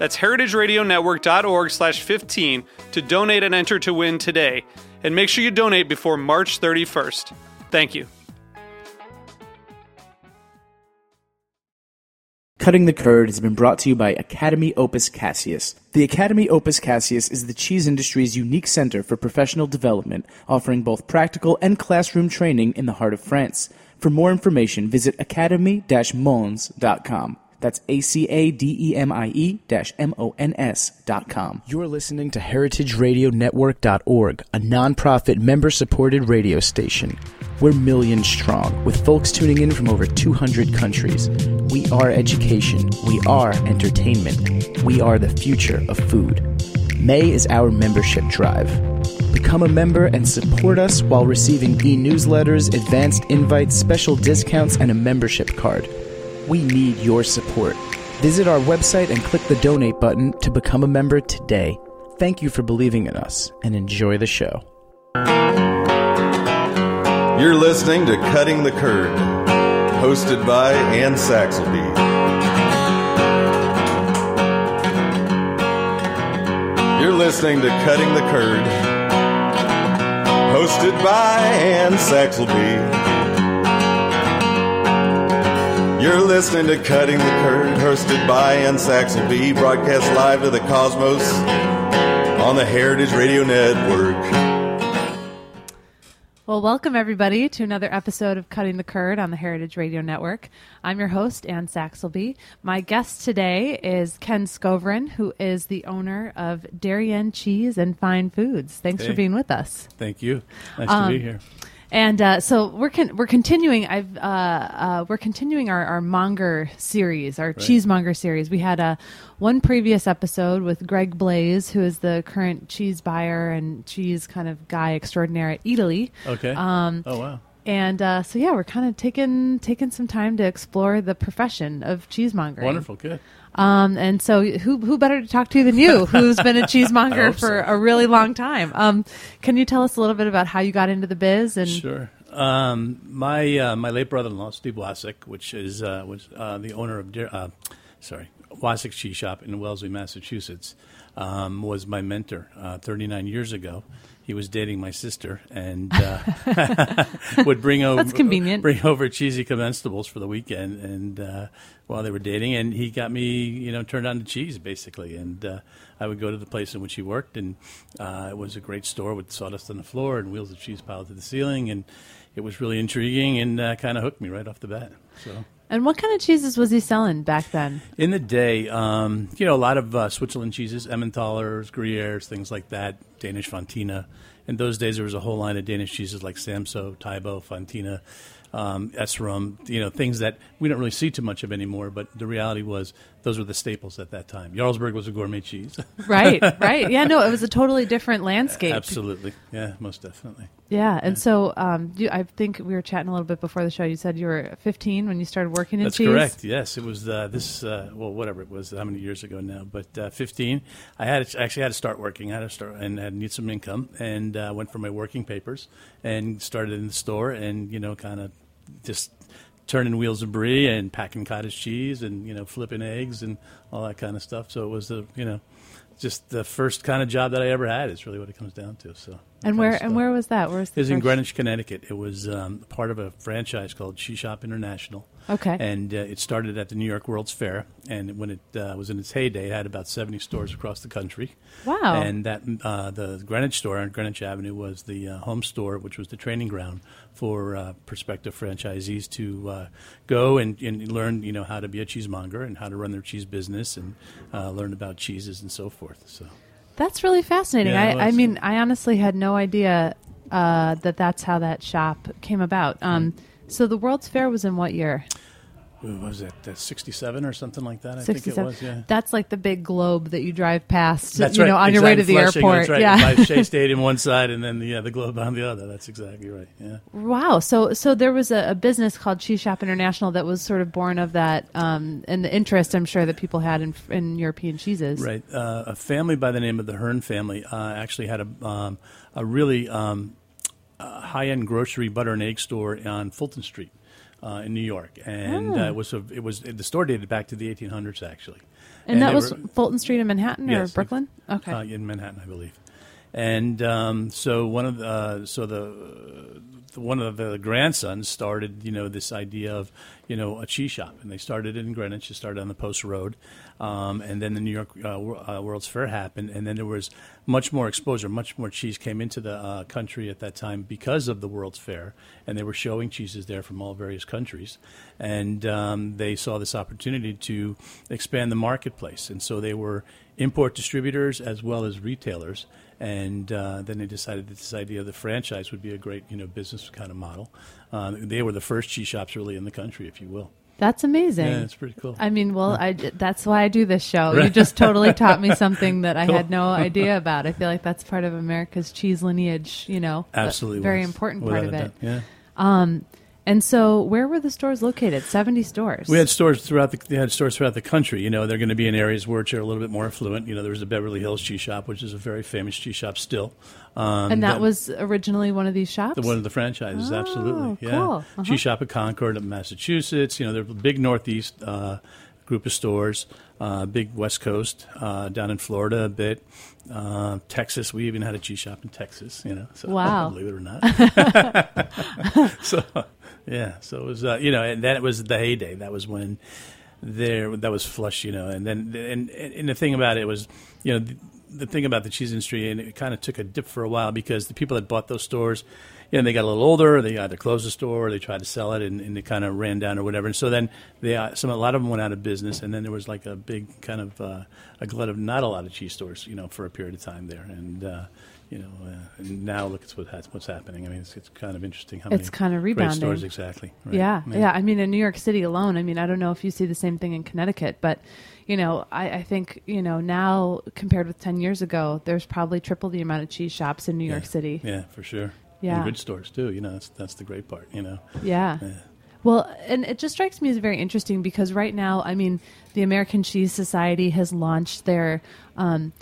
That's heritageradionetwork.org slash 15 to donate and enter to win today. And make sure you donate before March 31st. Thank you. Cutting the Curd has been brought to you by Academie Opus Caseus. The Academie Opus Caseus is the cheese industry's unique center for professional development, offering both practical and classroom training in the heart of France. For more information, visit academie-mons.com. That's A-C-A-D-E-M-I-E dash M-O-N-S dot com. You're listening to HeritageRadioNetwork.org, a nonprofit member-supported radio station. We're millions strong, with folks tuning in from over 200 countries. We are education. We are entertainment. We are the future of food. May is our membership drive. Become a member and support us while receiving e-newsletters, advanced invites, special discounts, and a membership card. We need your support. Visit our website and click the donate button to become a member today. Thank you for believing in us and enjoy the show. You're listening to Cutting the Curd, hosted by Ann Saxelby. You're listening to Cutting the Curd, hosted by Ann Saxelby. You're listening to Cutting the Curd, hosted by Ann Saxelby, broadcast live to the cosmos on the Heritage Radio Network. Well, welcome everybody to another episode of Cutting the Curd on the Heritage Radio Network. I'm your host, Ann Saxelby. My guest today is Ken Skovron, who is the owner of Darien Cheese and Fine Foods. Thanks for being with us. Thank you. Nice Um, to be here. And uh, so we're con- we're continuing. I've uh, uh, we're continuing our, our monger series, our cheesemonger series. We had a one previous episode with Greg Blais, who is the current cheese buyer and cheese kind of guy extraordinaire at Eataly. Okay. Um, oh wow. And uh, so yeah, we're kind of taking taking some time to explore the profession of cheesemongering. Wonderful. Good. Um, and so who who better to talk to than you, who's been a cheesemonger for so. a really long time? Um, can you tell us a little bit about how you got into the biz and Sure. Um, my uh, my late brother-in-law Steve Wasik, which is uh, was uh, the owner of Deer, uh, sorry Wasik Cheese Shop in Wellesley, Massachusetts, um, was my mentor uh, 39 years ago. He was dating my sister and uh, would bring over That's convenient. bring over cheesy comestibles for the weekend and uh, while they were dating and he got me you know turned on to cheese basically and uh, I would go to the place in which he worked and uh, it was a great store with sawdust on the floor and wheels of cheese piled to the ceiling and it was really intriguing and uh, kind of hooked me right off the bat so and what kind of cheeses was he selling back then? in the day, um, you know, a lot of uh, Switzerland cheeses, Emmentaler's, Gruyere's, things like that, Danish Fontina. In those days, there was a whole line of Danish cheeses like Samso, Tybo, Fontina, um, Esrom, you know, things that we don't really see too much of anymore. But the reality was those were the staples at that time. Jarlsberg was a gourmet cheese. Right, right. Yeah, no, it was a totally different landscape. Absolutely. Yeah, most definitely. Yeah, and so um, you, I think we were chatting a little bit before the show. You said you were 15 when you started working in That's cheese. correct. Yes, it was uh, this. Uh, well, whatever it was, how many years ago now? But uh, fifteen. I had to, actually had to start working. I had to start and had need some income, and uh, went for my working papers and started in the store, and you know, kind of just turning wheels of brie and packing cottage cheese and you know flipping eggs and all that kind of stuff. So it was a you know just the first kind of job that I ever had. Is really what it comes down to. So. And where and where was that? Where was It the was in Greenwich, Connecticut. It was um, part of a franchise called Cheese Shop International. Okay. And uh, it started at the New York World's Fair. And when it uh, was in its heyday, it had about 70 stores across the country. Wow. And that uh, the Greenwich store on Greenwich Avenue was the uh, home store, which was the training ground for uh, prospective franchisees to uh, go and, and learn, you know, how to be a cheesemonger and how to run their cheese business and uh, learn about cheeses and so forth. So. That's really fascinating. Yeah, I, I mean, I honestly had no idea uh, that that's how that shop came about. Um, so the World's Fair was in what year? What was it? Uh, 67 or something like that, I think it was, yeah. That's like the big globe that you drive past, That's you right. know, on your way to the Flushing, airport. That's right. Yeah. By Shea Stadium one side and then the, yeah, the globe on the other. That's exactly right. Yeah. Wow. So so there was a, a business called Cheese Shop International that was sort of born of that um, and the interest I'm sure that people had in, in European cheeses. Right. Uh, a family by the name of the Hearn family uh, actually had a, um, a really um, uh, high end grocery butter and egg store on Fulton Street. Uh, in New York, and Ah. uh, it was a, it was the store dated back to the 1800s actually, And, that was were- Fulton Street in Manhattan Yes, or Brooklyn? Okay. uh, in Manhattan, I believe. And um, so one of the uh, so the one of the grandsons started you know this idea of you know a cheese shop, and they started it in Greenwich. It started on the Post Road, um, and then the New York uh, uh, World's Fair happened, and then there was much more exposure, much more cheese came into the uh, country at that time because of the World's Fair, and they were showing cheeses there from all various countries, and um, they saw this opportunity to expand the marketplace, and so they were import distributors as well as retailers. And uh, then they decided that this idea of the franchise would be a great, you know, business kind of model. Uh, they were the first cheese shops really in the country, if you will. That's amazing. Yeah, it's pretty cool. I mean, well, I, that's why I do this show. You just totally taught me something that I Cool. had no idea about. I feel like that's part of America's cheese lineage, you know. Absolutely, Very was. important part of it. Yeah. And so, where were the stores located? 70 stores. We had stores throughout the they had stores throughout the country. You know, they're going to be in areas which are a little bit more affluent. You know, there was the Beverly Hills Cheese Shop, which is a very famous cheese shop still. Um, and that, was originally one of these shops? The one of the franchises, Oh, absolutely. Yeah. cool. Uh-huh. Cheese Shop at Concord, of Massachusetts. You know, they're a big Northeast uh, group of stores. Uh, big West Coast, uh, down in Florida a bit. Uh, Texas, we even had a cheese shop in Texas. You know, so Wow. believe it or not. so, yeah, so it was, uh, you know, and then it was the heyday. That was when there that was flush, you know, and then and and the thing about it was, you know. The, the thing about the cheese industry, and it kind of took a dip for a while because the people that bought those stores, you know, they got a little older. They either closed the store, or they tried to sell it, and, and it kind of ran down or whatever. And so then they, uh, some a lot of them went out of business, and then there was like a big kind of uh, a glut of not a lot of cheese stores, you know, for a period of time there. And uh, you know, uh, and now look at what has, what's happening. I mean, it's, it's kind of interesting how It's many kind of rebounding. stores exactly. right. Yeah, yeah, I mean, in New York City alone, I mean, I don't know if you see the same thing in Connecticut, but you know, I, I think you know now compared with ten years ago, there's probably triple the amount of cheese shops in New York City. Yeah, for sure. Yeah. and good stores too. You know, that's that's the great part. You know. Yeah. Yeah. Well, and it just strikes me as very interesting because right now, I mean, the American Cheese Society has launched their um,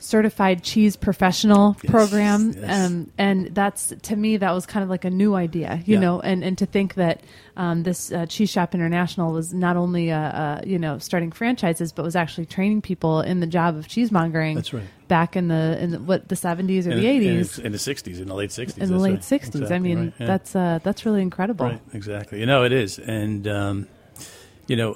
certified cheese professional Yes, program, yes. um, and that's to me that was kind of like a new idea, you Yeah. know, and and to think that um, this uh, Cheese Shop International was not only uh, uh, you know starting franchises, but was actually training people in the job of cheesemongering. That's right. Back in the in the, what the seventies or In the eighties. in the '60s, in the late '60s, In the late right. '60s, I mean, right, yeah. that's uh, that's really incredible. Right, exactly. You know, it is, and um, you know,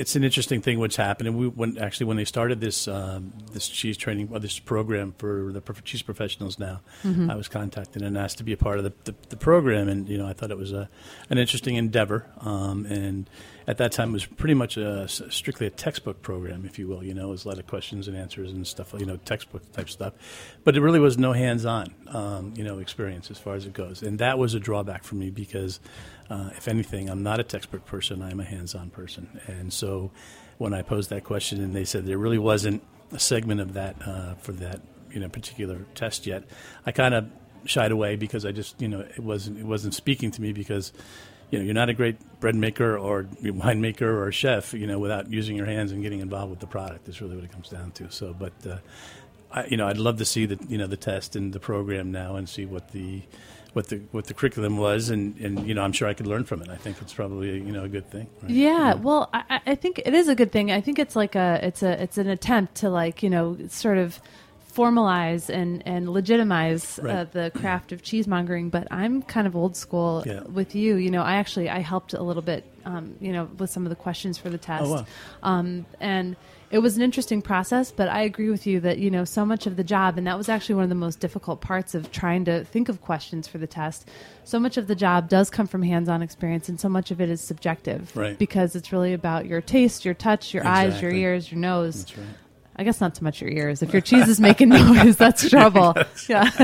it's an interesting thing what's happening. We when actually when they started this um, this cheese training or this program for the prof- cheese professionals now, Mm-hmm. I was contacted and asked to be a part of the, the, the program, and you know, I thought it was a an interesting endeavor, um, and at that time it was pretty much a, strictly a textbook program, if you will. You know, it was a lot of questions and answers and stuff, you know, textbook type stuff, but it really was no hands-on, um, you know, experience as far as it goes, and that was a drawback for me because, uh, if anything, I'm not a textbook person; I'm a hands-on person, and so when I posed that question and they said there really wasn't a segment of that uh, for that you know particular test yet, I kind of shied away because I just you know it wasn't it wasn't speaking to me because you know you're not a great bread maker or wine maker or chef you know without using your hands and getting involved with the product is really what it comes down to. So, but uh, I, you know, I'd love to see the you know the test and the program now and see what the what the what the curriculum was, and, and you know, I'm sure I could learn from it. I think it's probably you know a good thing. right? Yeah, well, I, I think it is a good thing. I think it's like a it's a it's an attempt to like you know sort of formalize and and legitimize uh, the craft of cheesemongering. But I'm kind of old school Yeah. with you. You know, I actually I helped a little bit. Um, you know, with some of the questions for the test. Oh, wow. Um, and it was an interesting process, but I agree with you that, you know, so much of the job, and that was actually one of the most difficult parts of trying to think of questions for the test. So much of the job does come from hands on experience, and so much of it is subjective. Right. Because it's really about your taste, your touch, your eyes, your ears, your nose. Right. I guess not so much your ears. If your cheese is making noise, that's trouble. Yeah.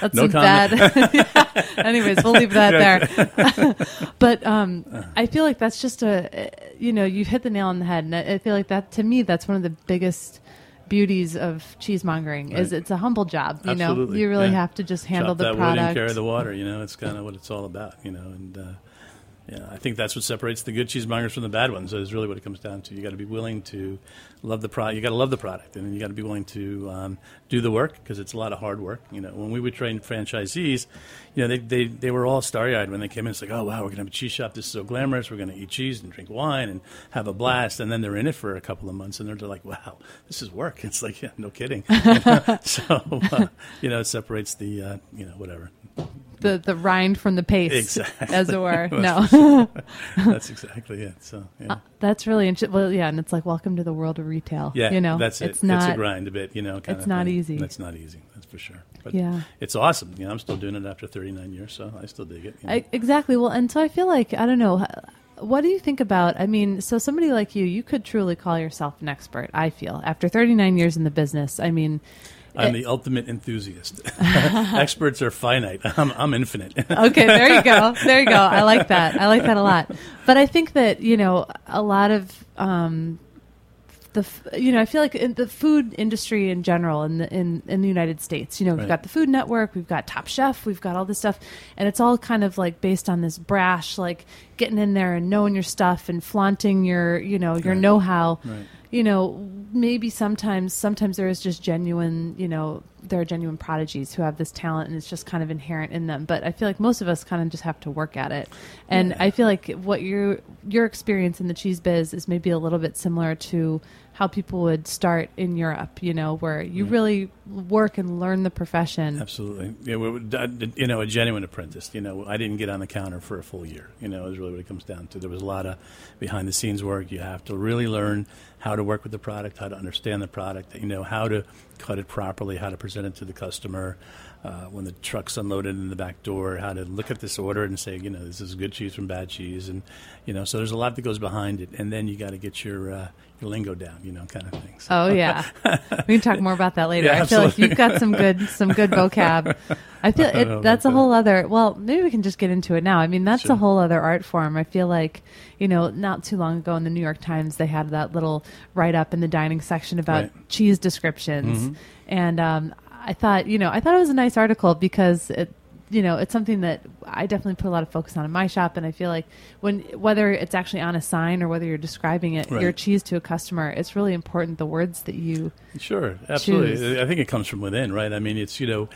that's No bad. Yeah. Anyways, we'll leave that there. but um, I feel like that's just a, you know, you've hit the nail on the head. And I feel like that, to me, that's one of the biggest beauties of cheesemongering is it's a humble job. You know, Absolutely, you really yeah. have to just handle Chop the that wood product. and carry the water. You know, it's kind of what it's all about. You know, and uh, yeah, I think that's what separates the good cheesemongers from the bad ones. Is really what it comes down to. You got to be willing to love the product. You got to love the product, and then you got to be willing to um, do the work because it's a lot of hard work. You know, when we would train franchisees, you know, they they, they were all starry eyed when they came in. It's like, oh wow, we're gonna have a cheese shop. This is so glamorous. We're gonna eat cheese and drink wine and have a blast. And then they're in it for a couple of months, and they're like, wow, this is work. It's like, yeah, no kidding. so uh, you know, it separates the uh, you know whatever. The, the rind from the paste, Exactly. as it were. No. That's exactly it. So yeah. Uh, that's really interesting. Well, yeah, and it's like welcome to the world of retail. Yeah, you know, that's it. It's not. it's a grind a bit, you know. Kind it's not thing. easy. That's not easy. That's for sure. But Yeah. it's awesome. You know, I'm still doing it after 39 years, so I still dig it. you know. I, exactly. Well, and so I feel like I don't know. What do you think about? I mean, so somebody like you, you could truly call yourself an expert. I feel after 39 years in the business. I mean, I'm the ultimate enthusiast. Experts are finite. I'm, I'm infinite. okay, there you go. There you go. I like that. I like that a lot. But I think that you know a lot of um, the f- you know I feel like in the food industry in general in the in in the United States, you know, we've Right. got the Food Network, we've got Top Chef, we've got all this stuff, and it's all kind of like based on this brash, like getting in there and knowing your stuff and flaunting your you know your Right. know-how. Right. You know, maybe sometimes sometimes there is just genuine, you know, there are genuine prodigies who have this talent and it's just kind of inherent in them. But I feel like most of us kind of just have to work at it. And I feel like what your your experience in the cheese biz is maybe a little bit similar to how people would start in Europe, you know, where you mm. really work and learn the profession. Absolutely. Yeah, we, you know, a genuine apprentice. You know, I didn't get on the counter for a full year. You know, is really what it comes down to. There was a lot of behind the scenes work. You have to really learn how to work with the product, how to understand the product, you know, how to cut it properly, how to present it to the customer. Uh, when the truck's unloaded in the back door, how to look at this order and say, you know, this is good cheese from bad cheese, and you know, so there's a lot that goes behind it, and then you got to get your uh, your lingo down, you know, kind of things. Oh yeah, we can talk more about that later. Yeah, I feel like you've got some good some good vocab. I feel I it, that's a whole other. Well, maybe we can just get into it now. I mean, that's a whole other art form. I feel like you know, not too long ago in the New York Times, they had that little write up in the dining section about Right. cheese descriptions, Mm-hmm. and um, I thought you know I thought it was a nice article because it you know it's something that I definitely put a lot of focus on in my shop, and I feel like when whether it's actually on a sign or whether you're describing it Right. your cheese to a customer, it's really important the words that you Sure, absolutely. choose. I think it comes from within, right? I mean, it's you know,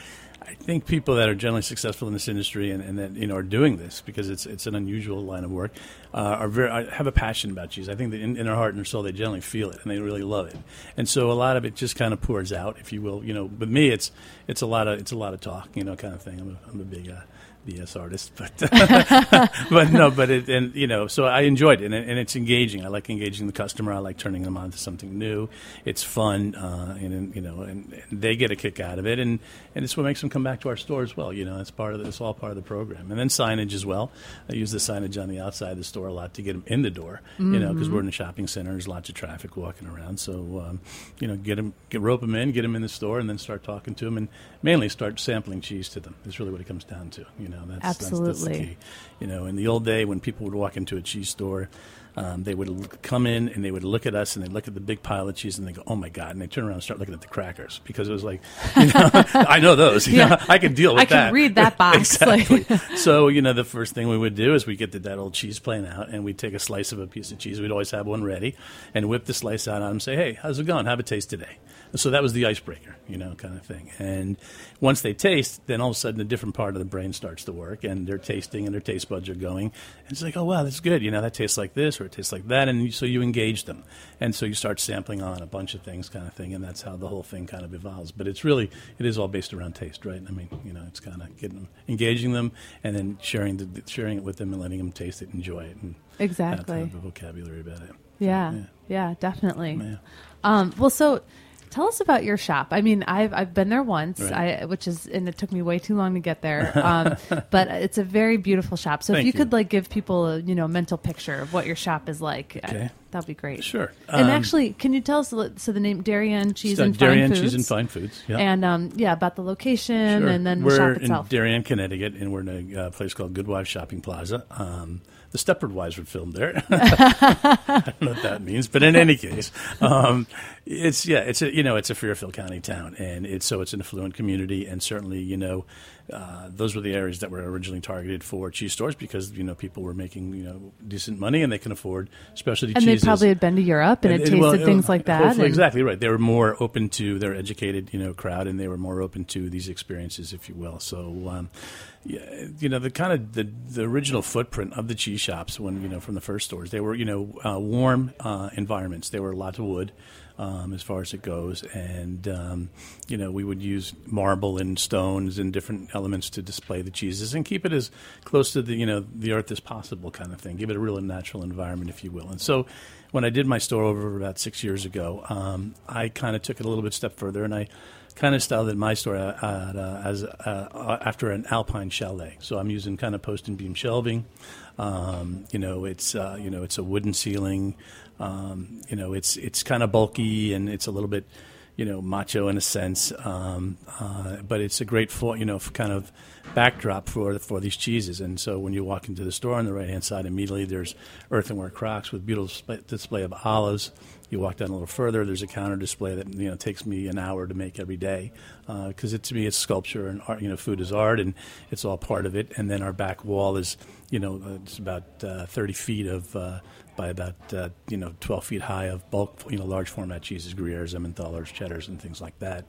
I think people that are generally successful in this industry and, and that you know are doing this because it's it's an unusual line of work, uh, are very have a passion about cheese. I think that in, in their heart and their soul they generally feel it and they really love it, and so a lot of it just kind of pours out, if you will. You know, with me, it's it's a lot of it's a lot of talk, you know, kind of thing. I'm a, I'm a big. Uh, BS artist, but but no, but it and you know, so I enjoyed it, and, and it's engaging. I like engaging the customer. I like turning them on to something new. It's fun, uh, and, you know, and, and they get a kick out of it, and and it's what makes them come back to our store as well. You know, it's part of the, it's all part of the program, and then signage as well. I use the signage on the outside of the store a lot to get them in the door. You know, because we're in a shopping center, there's lots of traffic walking around. So um, you know, get them, get rope them in, get them in the store, and then start talking to them, and mainly start sampling cheese to them. Is really what it comes down to. You know, that's That's, that's the Absolutely. key. You know, in the old day when people would walk into a cheese store, um, they would come in and they would look at us and they'd look at the big pile of cheese and they go, "Oh my god!" and they turn around and start looking at the crackers because it was like, you know, I know those. You Yeah. know, I can deal with that. I can read that box. exactly. so you know, the first thing we would do is we get the, that old cheese plane out and we'd take a slice of a piece of cheese. We'd always have one ready and whip the slice out on them. and Say, "Hey, how's it going? Have a taste today." So that was the icebreaker, you know, kind of thing. And once they taste, then all of a sudden a different part of the brain starts to work, and they're tasting, and their taste buds are going. And it's like, oh wow, that's good. You know, that tastes like this, or it tastes like that, and so you engage them, and so you start sampling on a bunch of things, kind of thing, and that's how the whole thing kind of evolves. But it's really, it is all based around taste, right? I mean, you know, it's kind of getting them, engaging them, and then sharing the, sharing it with them and letting them taste it, enjoy it, and Exactly. kind of have a vocabulary about it. Yeah, Yeah. yeah, definitely. Yeah. Um, well, so tell us about your shop. I mean, I've I've been there once, Right. I, which is, and it took me way too long to get there. Um, but it's a very beautiful shop. So if you, you. could like give people a you know mental picture of what your shop is like, I- that'd be great. Sure. And Um, actually, can you tell us so the name Darien Cheese So and Darien Fine Foods? Darien Cheese and fine foods. Yeah. And um, yeah, about the location Sure. and then the we're shop itself. in Darien, Connecticut, and we're in a uh, place called Goodwife Shopping Plaza. Um, the Stepford Wives were filmed there. I don't know what that means, but in any case, um, it's yeah, it's a you know it's a Fairfield County town, and it's so it's an affluent community, and certainly you know uh, those were the areas that were originally targeted for cheese stores because you know people were making you know decent money and they can afford specialty cheese. and they probably had been to Europe and, it tasted well, things like that. and- exactly right. They were more open to their educated, you know, crowd, and they were more open to these experiences, if you will. So, um, yeah, you know, the kind of the the original footprint of the cheese shops when you know from the first stores, they were you know uh, warm uh, environments. They were a lot of wood. Um, as far as it goes, and um, you know we would use marble and stones and different elements to display the cheeses and keep it as close to the you know the earth as possible, kind of thing. Give it a real natural environment, if you will. And so when I did my store over about six years ago, um, I kind of took it a little bit step further, and I kind of styled it my store uh, uh, as uh, after an alpine chalet. So I'm using kind of post and beam shelving. Um, you know, it's uh, you know it's a wooden ceiling. Um, you know, it's it's kind of bulky and it's a little bit you know macho in a sense, um, uh, but it's a great for you know kind of backdrop for for these cheeses. And so when you walk into the store on the right hand side, immediately there's earthenware crocks with beautiful display, of olives. You walk down a little further, there's a counter display that you know takes me an hour to make every day because it, to me it's sculpture and art. You know, food is art, and it's all part of it. And then our back wall is you know uh, it's about uh, 30 feet of uh, by about uh, you know 12 feet high of bulk you know large format cheeses, Gruyères, Emmentaler's, Cheddars, and things like that.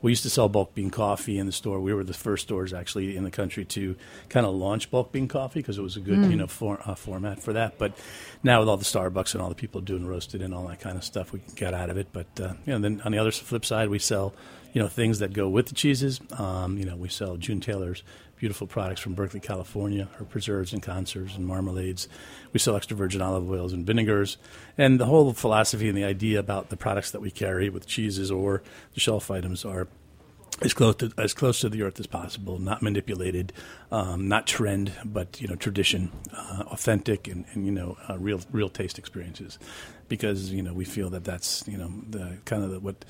We used to sell bulk bean coffee in the store. We were the first stores actually in the country to kind of launch bulk bean coffee because it was a good you know for, uh, format for that. But now with all the Starbucks and all the people doing roasted and all that kind of stuff, we get out of it. But uh, you know, then on the other flip side, we sell you know things that go with the cheeses. Um, you know, we sell June Taylor's beautiful products from Berkeley, California, her preserves and conserves and marmalades. We sell extra virgin olive oils and vinegars. And the whole philosophy and the idea about the products that we carry with cheeses or the shelf items are as close to as close to the earth as possible, not manipulated, um, not trend, but you know tradition, uh, authentic, and, and you know uh, real real taste experiences, because you know we feel that that's you know the kind of the, what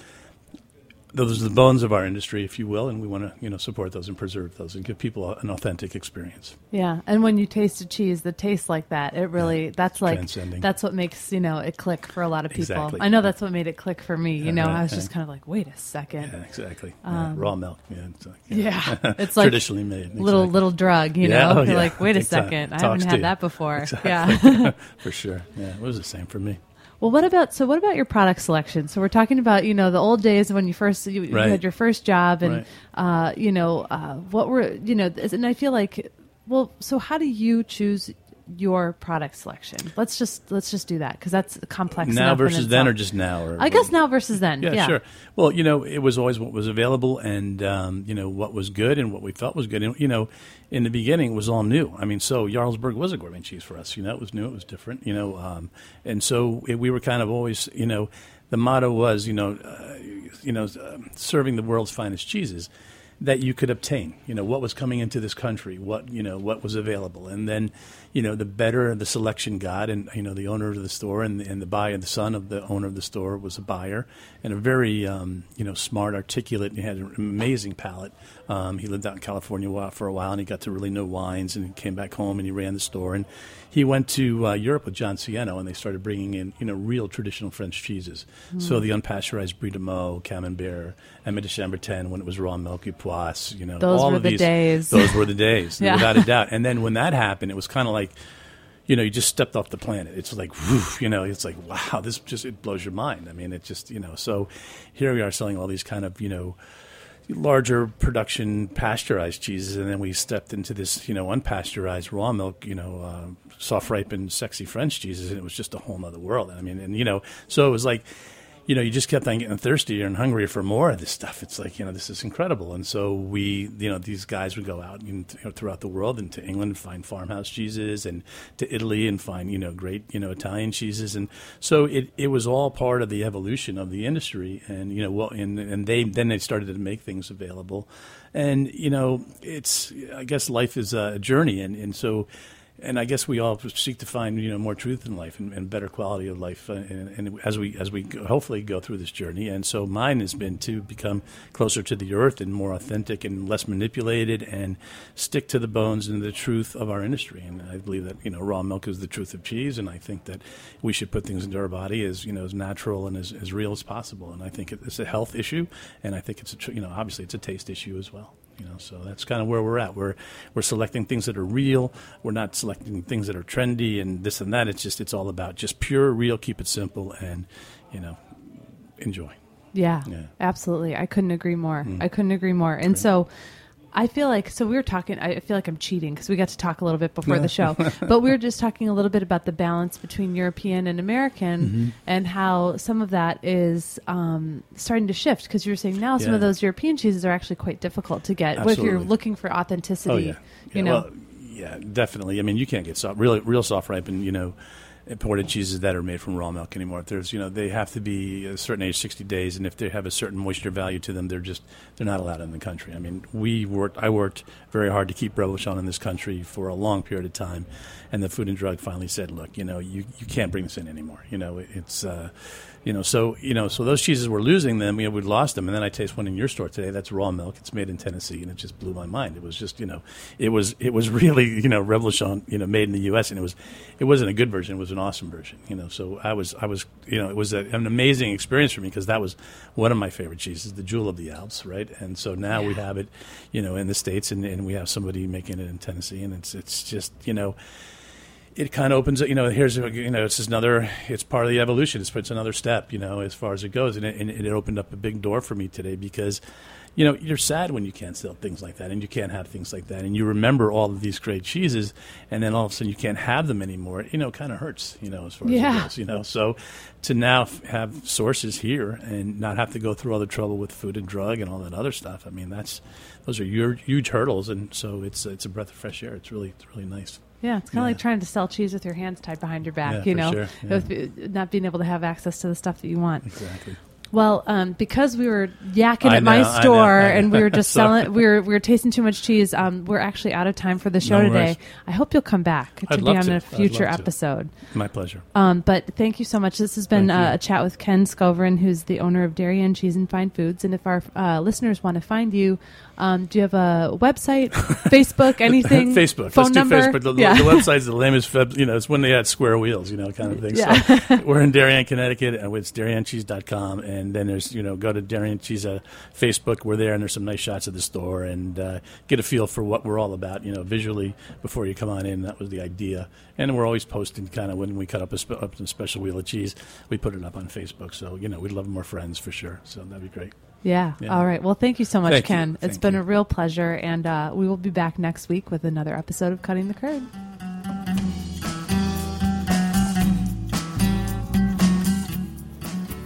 those are the bones of our industry, if you will, and we want to you know support those and preserve those and give people an authentic experience. Yeah, and when you taste a cheese that tastes like that, it really that's like that's what makes you know it click for a lot of people. Exactly. I know that's what made it click for me. You know, right, I was yeah. just kind of like, wait a second. Yeah, exactly. Yeah, um, raw milk. Yeah, it's like, Yeah, it's like traditionally made. little exactly. little drug. You Yeah, know, oh, you're like, wait a second, I haven't had that before. Exactly. Yeah. for sure. Yeah, it was the same for me. Well, what about so? What about your product selection? So we're talking about you know the old days when you first you, you had your first job, and Right. uh, you know uh, what were you know, and I feel like, well, so how do you choose your product selection? Let's just let's just do that because that's complex. now versus then, or just now, or I guess now versus then. Yeah, Yeah, sure. Well, you know, it was always what was available, and um, you know what was good and what we felt was good. And you know, in the beginning, it was all new. I mean, so Jarlsberg was a gourmet cheese for us. You know, it was new, it was different. You know, um, and so it, we were kind of always, you know, the motto was, you know, uh, you know, uh, serving the world's finest cheeses that you could obtain. You know, what was coming into this country, what you know, what was available, and then, you know, the better the selection got, and you know, the owner of the store and the, and the buyer, the son of the owner of the store was a buyer, and a very um, you know smart, articulate, and had an amazing palate. Um, he lived out in California for a while, and he got to really know wines, and he came back home and he ran the store, and he went to uh, Europe with John Cieno, and they started bringing in you know real traditional French cheeses. So the unpasteurized Brie de Meaux, Camembert, Ami du Chambertin, when it was raw milk Époisses, you know, Those all were of the these, days. Those were the days, Yeah. without a doubt. And then when that happened, it was kind of like you know, you just stepped off the planet. It's like, whew, you know, it's like, wow, this just it blows your mind. I mean, it just, you know, so here we are selling all these kind of, you know, larger production pasteurized cheeses, and then we stepped into this, you know, unpasteurized raw milk, you know, uh, soft ripened, sexy French cheeses, and it was just a whole other world. I mean, and you know, so it was like you know, you just kept on getting thirstier and hungrier for more of this stuff. It's like, you know, this is incredible. And so we, you know, these guys would go out you know, throughout the world and to England and find farmhouse cheeses and to Italy and find, you know, great, you know, Italian cheeses. And so it, it was all part of the evolution of the industry. And, you know, well, and, and they, then they started to make things available. And, you know, it's, I guess life is a journey. And, and so, and I guess we all seek to find you know more truth in life and, and better quality of life, uh, and, and, as we as we hopefully go through this journey. And so mine has been to become closer to the earth and more authentic and less manipulated, and stick to the bones and the truth of our industry. And I believe that you know raw milk is the truth of cheese, and I think that we should put things into our body as you know as natural and as, as real as possible. And I think it's a health issue, and I think it's a you know obviously it's a taste issue as well. You know, so that's kind of where we're at. We're we're selecting things that are real. We're not selecting things that are trendy and this and that. It's just it's all about just pure, real. Keep it simple, and you know, enjoy. Yeah, yeah. absolutely. I couldn't agree more. Mm. I couldn't agree more. And so I feel like so we were talking. I feel like I'm cheating because we got to talk a little bit before the show, but we were just talking a little bit about the balance between European and American, mm-hmm. and how some of that is um, starting to shift. Because you were saying now some of those European cheeses are actually quite difficult to get. Absolutely. If you're looking for authenticity, oh, yeah. Yeah, you know, well, yeah, definitely. I mean, you can't get soft, real, real soft ripened, you know, imported cheeses that are made from raw milk anymore. If There's, you know, they have to be a certain age, 60 days, and if they have a certain moisture value to them, they're just they're not allowed in the country. I mean, we worked, I worked very hard to keep Reblochon in this country for a long period of time, and the Food and Drug finally said, look, you know, you you can't bring this in anymore. You know, it's. Uh, you know, so you know, so those cheeses were losing them. You know, we'd lost them, and then I taste one in your store today. That's raw milk. It's made in Tennessee, and it just blew my mind. It was just, you know, it was it was really, you know, Reblochon, you know, made in the U.S. and it was, it wasn't a good version. It was an awesome version. You know, so I was I was, you know, it was a, an amazing experience for me because that was one of my favorite cheeses, the jewel of the Alps, right? And so now yeah. we have it, you know, in the states, and, and we have somebody making it in Tennessee, and it's it's just, you know it kind of opens it. You know, here's you know, it's just another. It's part of the evolution. It's, it's another step. You know, as far as it goes, and it, and it opened up a big door for me today because, you know, you're sad when you can't sell things like that, and you can't have things like that, and you remember all of these great cheeses, and then all of a sudden you can't have them anymore. You know, kind of hurts. You know, as far yeah. as it goes. You know, so to now f- have sources here and not have to go through all the trouble with food and drug and all that other stuff. I mean, that's those are huge hurdles, and so it's it's a breath of fresh air. It's really it's really nice. Yeah, it's kind of yeah. like trying to sell cheese with your hands tied behind your back, yeah, you know, sure. yeah. not being able to have access to the stuff that you want. Exactly. Well, um, because we were yakking I at know, my store I know, I know. and we were just selling, we were we were tasting too much cheese. Um, we're actually out of time for the show no today. I hope you'll come back to I'd be on to. a future episode. My pleasure. Um, but thank you so much. This has been uh, a chat with Ken Skovron, who's the owner of Darien Cheese and Fine Foods. And if our uh, listeners want to find you, um, do you have a website, Facebook, anything? Facebook. Phone Let's number? do Facebook. The, yeah. the website's the lamest, you know, it's when they had square wheels, you know, kind of thing. Yeah. So we're in Darien, Connecticut, and it's dariencheese.com. And then there's, you know, go to Darien Cheese uh, Facebook. We're there, and there's some nice shots of the store and uh, get a feel for what we're all about, you know, visually before you come on in. That was the idea. And we're always posting kind of when we cut up a, spe- up a special wheel of cheese, we put it up on Facebook. So, you know, we'd love more friends for sure. So that'd be great. Yeah. yeah. All right. Well, thank you so much, thank Ken. It's been you. a real pleasure. And uh, we will be back next week with another episode of Cutting the Curd.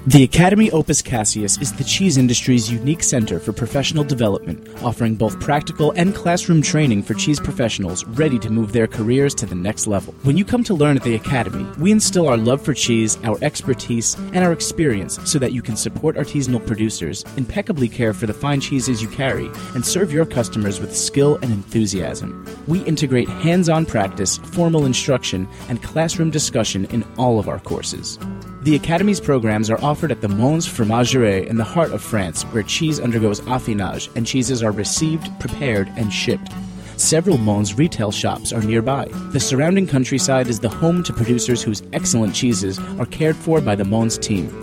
The Academie Opus Caseus is the cheese industry's unique center for professional development, offering both practical and classroom training for cheese professionals ready to move their careers to the next level. When you come to learn at the Academy, we instill our love for cheese, our expertise, and our experience so that you can support artisanal producers, impeccably care for the fine cheeses you carry, and serve your customers with skill and enthusiasm. We integrate hands on practice, formal instruction, and classroom discussion in all of our courses. The Academy's programs are offered at the Mons Fromagerie in the heart of France, where cheese undergoes affinage and cheeses are received, prepared, and shipped. Several Mons retail shops are nearby. The surrounding countryside is the home to producers whose excellent cheeses are cared for by the Mons team.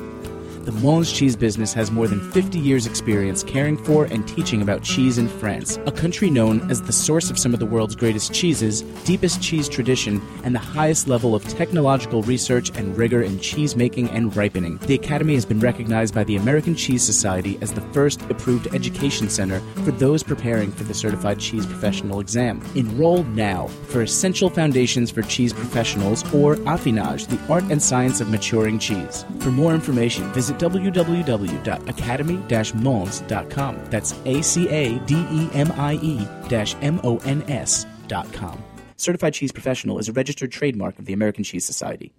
The Mons Cheese business has more than 50 years' experience caring for and teaching about cheese in France, a country known as the source of some of the world's greatest cheeses, deepest cheese tradition, and the highest level of technological research and rigor in cheese making and ripening. The Academy has been recognized by the American Cheese Society as the first approved education center for those preparing for the Certified Cheese Professional exam. Enroll now for Essential Foundations for Cheese Professionals or Affinage, the art and science of maturing cheese. For more information, visit www.academie-mons.com. That's A C A D E M I E M O N S.com. Certified Cheese Professional is a registered trademark of the American Cheese Society.